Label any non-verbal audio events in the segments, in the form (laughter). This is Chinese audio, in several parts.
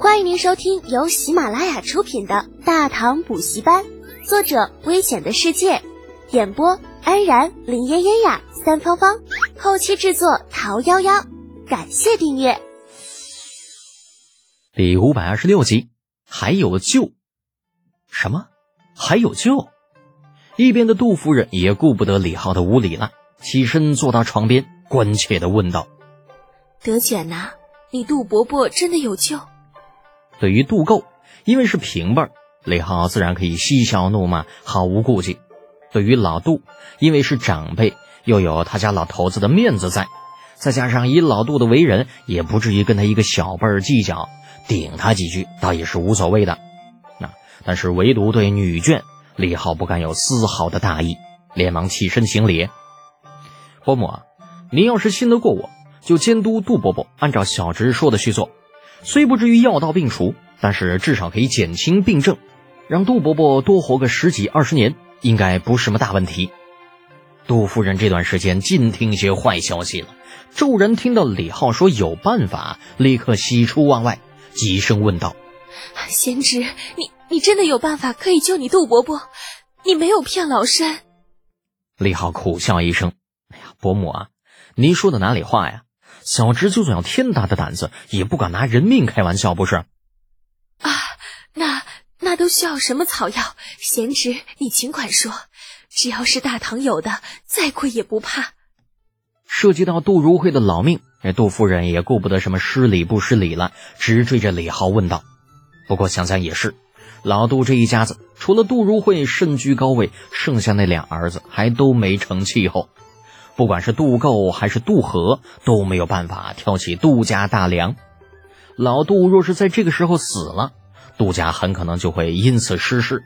欢迎您收听由喜马拉雅出品的《大唐补习班》，作者：危险的世界，演播：安然、林嫣嫣呀、三芳芳，后期制作：桃夭夭。感谢订阅。第五百二十六集，还有救？什么？还有救？一边的杜夫人也顾不得李浩的无礼了，起身坐到床边，关切的问道：“德简呐，你杜伯伯真的有救？”对于杜构，因为是平辈儿，李浩自然可以嬉笑怒骂，毫无顾忌；对于老杜，因为是长辈，又有他家老头子的面子在，再加上以老杜的为人，也不至于跟他一个小辈儿计较，顶他几句倒也是无所谓的。那但是唯独对女眷，李浩不敢有丝毫的大意，连忙起身行礼：“伯母啊，您要是信得过我，就监督杜伯伯按照小侄说的去做。”虽不至于药到病除，但是至少可以减轻病症，让杜伯伯多活个十几二十年，应该不是什么大问题。杜夫人这段时间尽听些坏消息了，骤然听到李浩说有办法，立刻喜出望外，急声问道：“贤侄，你你真的有办法可以救你杜伯伯？你没有骗老身？”李浩苦笑一声：“哎呀，伯母啊，您说的哪里话呀？”小侄就算有天大的胆子，也不敢拿人命开玩笑，不是？啊，那那都需要什么草药？贤侄，你尽管说，只要是大唐有的，再贵也不怕。涉及到杜如晦的老命，这杜夫人也顾不得什么失礼不失礼了，直追着李浩问道。不过想想也是，老杜这一家子，除了杜如晦身居高位，剩下那俩儿子还都没成气候。不管是杜构还是杜和，都没有办法挑起杜家大梁。老杜若是在这个时候死了，杜家很可能就会因此失势，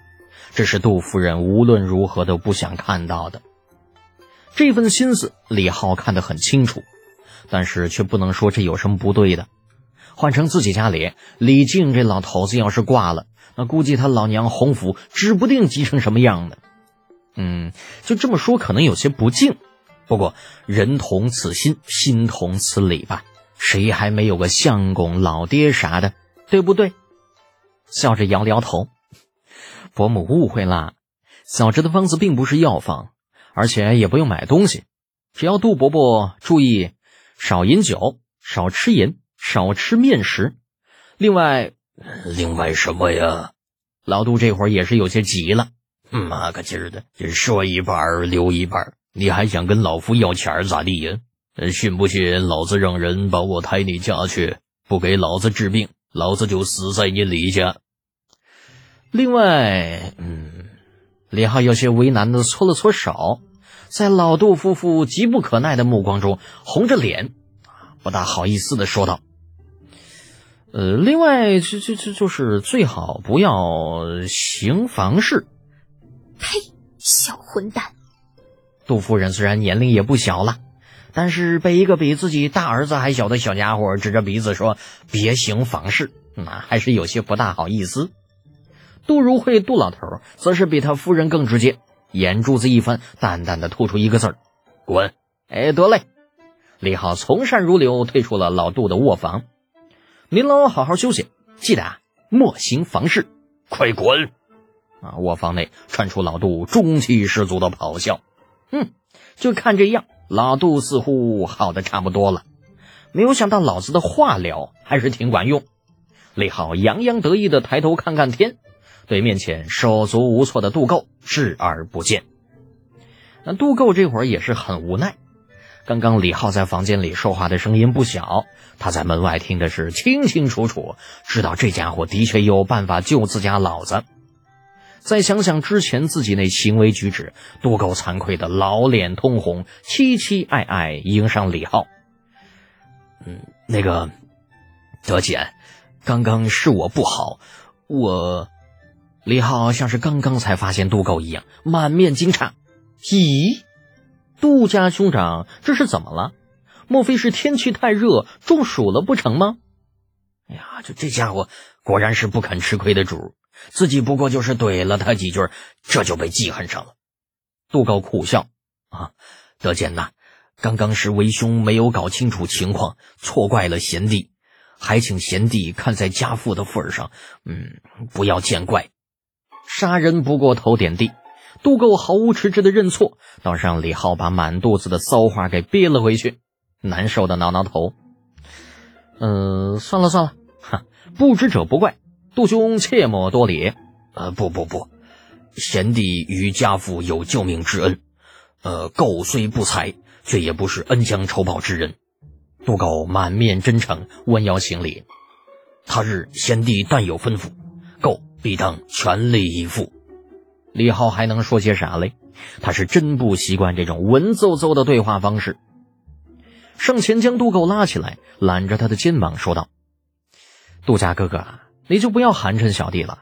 这是杜夫人无论如何都不想看到的。这份心思，李浩看得很清楚，但是却不能说这有什么不对的。换成自己家里，李靖这老头子要是挂了，那估计他老娘洪福指不定急成什么样呢。嗯，就这么说，可能有些不敬。不过人同此心，心同此理吧，谁还没有个相公、老爹啥的，对不对？笑着摇了摇头，伯母误会啦，小侄的方子并不是药方，而且也不用买东西，只要杜伯伯注意少饮酒、少吃盐、少吃面食。另外，另外什么呀？老杜这会儿也是有些急了，妈个劲儿的，说一半留一半。你还想跟老夫要钱咋地呀？信不信老子让人把我抬你家去？不给老子治病，老子就死在你李家。另外，嗯，李浩有些为难的搓了搓手，在老杜夫妇急不可耐的目光中，红着脸，不大好意思的说道：“呃，另外，这这这就是最好不要行房事。”呸！小混蛋！杜夫人虽然年龄也不小了，但是被一个比自己大儿子还小的小家伙指着鼻子说“别行房事”，那还是有些不大好意思。杜如晦杜老头则是比他夫人更直接，眼珠子一翻，淡淡的吐出一个字儿：“滚！”哎，得嘞。李浩从善如流，退出了老杜的卧房。您老好好休息，记得啊，莫行房事，快滚！啊，卧房内传出老杜中气十足的咆哮。嗯，就看这样，老杜似乎好的差不多了。没有想到老子的话疗还是挺管用。李浩洋洋得意的抬头看看天，对面前手足无措的杜构视而不见。那杜构这会儿也是很无奈。刚刚李浩在房间里说话的声音不小，他在门外听的是清清楚楚，知道这家伙的确有办法救自家老子。再想想之前自己那行为举止，多够惭愧的，老脸通红，凄凄爱爱迎上李浩。嗯，那个德简，刚刚是我不好，我李浩像是刚刚才发现杜狗一样，满面惊诧。咦，杜家兄长这是怎么了？莫非是天气太热中暑了不成吗？哎呀，这这家伙果然是不肯吃亏的主。自己不过就是怼了他几句，这就被记恨上了。杜高苦笑：“啊，德简呐，刚刚是为兄没有搞清楚情况，错怪了贤弟。还请贤弟看在家父的份上，嗯，不要见怪。杀人不过头点地，杜构毫无迟滞的认错，倒是让李浩把满肚子的骚话给憋了回去，难受的挠挠头。嗯，算了算了，哈，不知者不怪，杜兄切莫多礼。呃，不不不，贤弟与家父有救命之恩，呃，狗虽不才，却也不是恩将仇报之人。杜狗满面真诚，弯腰行礼。他日贤弟但有吩咐，狗必当全力以赴。李浩还能说些啥嘞？他是真不习惯这种文绉绉的对话方式。上前将杜狗拉起来，揽着他的肩膀说道：“杜家哥哥，你就不要寒碜小弟了。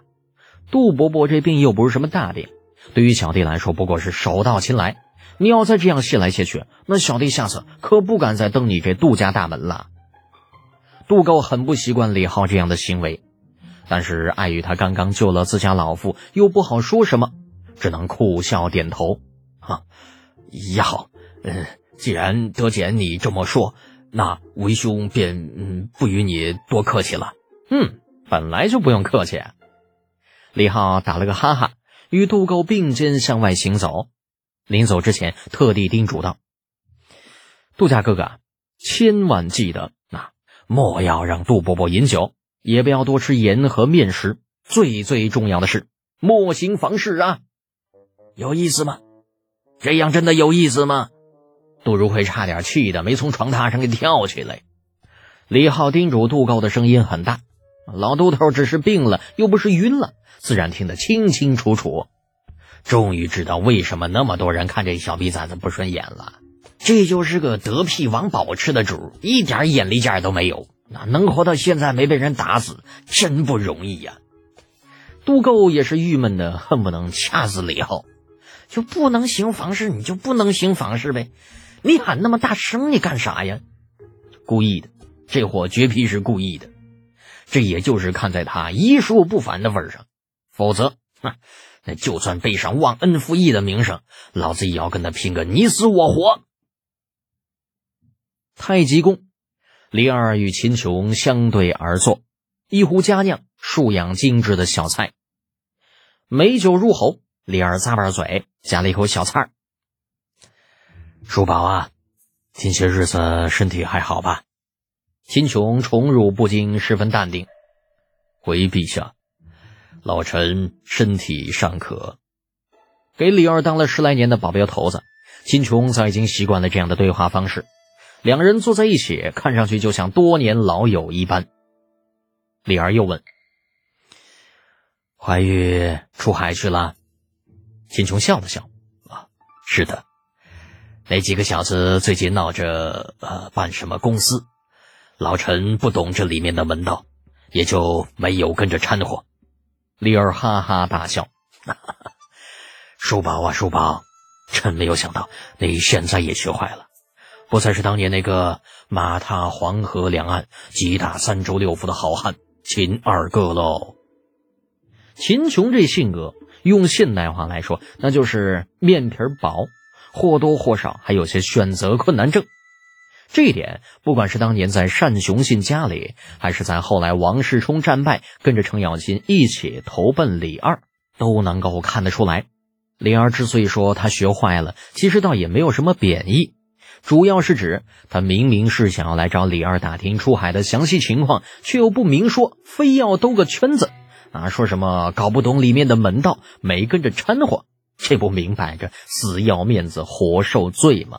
杜伯伯这病又不是什么大病，对于小弟来说不过是手到擒来。你要再这样谢来谢去，那小弟下次可不敢再登你这杜家大门了。”杜构很不习惯李浩这样的行为，但是碍于他刚刚救了自家老父，又不好说什么，只能苦笑点头：“哈，也好，嗯。”既然德简你这么说，那为兄便嗯不与你多客气了。嗯，本来就不用客气。李浩打了个哈哈，与杜构并肩向外行走。临走之前，特地叮嘱道：“杜家哥哥，千万记得，那莫要让杜伯伯饮酒，也不要多吃盐和面食。最最重要的是，莫行房事啊！有意思吗？这样真的有意思吗？”杜如晦差点气得没从床榻上给跳起来。李浩叮嘱杜高的声音很大，老杜头只是病了，又不是晕了，自然听得清清楚楚。终于知道为什么那么多人看这小逼崽子不顺眼了。这就是个得屁王宝吃的主，一点眼力见都没有，那能活到现在没被人打死，真不容易呀。杜构也是郁闷的，恨不能掐死李浩。就不能行房事，你就不能行房事呗。你喊那么大声，你干啥呀？故意的，这货绝逼是故意的。这也就是看在他医术不凡的份上，否则，哼，那就算背上忘恩负义的名声，老子也要跟他拼个你死我活。太极宫，李二与秦琼相对而坐，一壶佳酿，数样精致的小菜，美酒入喉。李二咂巴嘴，夹了一口小菜儿。叔宝啊，近些日子身体还好吧？秦琼宠辱不惊，十分淡定。回陛下，老臣身体尚可。给李二当了十来年的保镖头子，秦琼早已经习惯了这样的对话方式。两人坐在一起，看上去就像多年老友一般。李二又问：“怀玉出海去了？”秦琼笑了笑：“啊，是的。”那几个小子最近闹着呃办什么公司，老臣不懂这里面的门道，也就没有跟着掺和。李儿哈哈大笑：“ (laughs) 叔宝啊，叔宝，真没有想到你现在也学坏了，不再是当年那个马踏黄河两岸，击打三州六府的好汉秦二哥喽。”秦琼这性格，用现代话来说，那就是面皮薄。或多或少还有些选择困难症，这一点不管是当年在单雄信家里，还是在后来王世充战败，跟着程咬金一起投奔李二，都能够看得出来。李二之所以说他学坏了，其实倒也没有什么贬义，主要是指他明明是想要来找李二打听出海的详细情况，却又不明说，非要兜个圈子，啊，说什么搞不懂里面的门道，没跟着掺和。这不明摆着死要面子活受罪吗？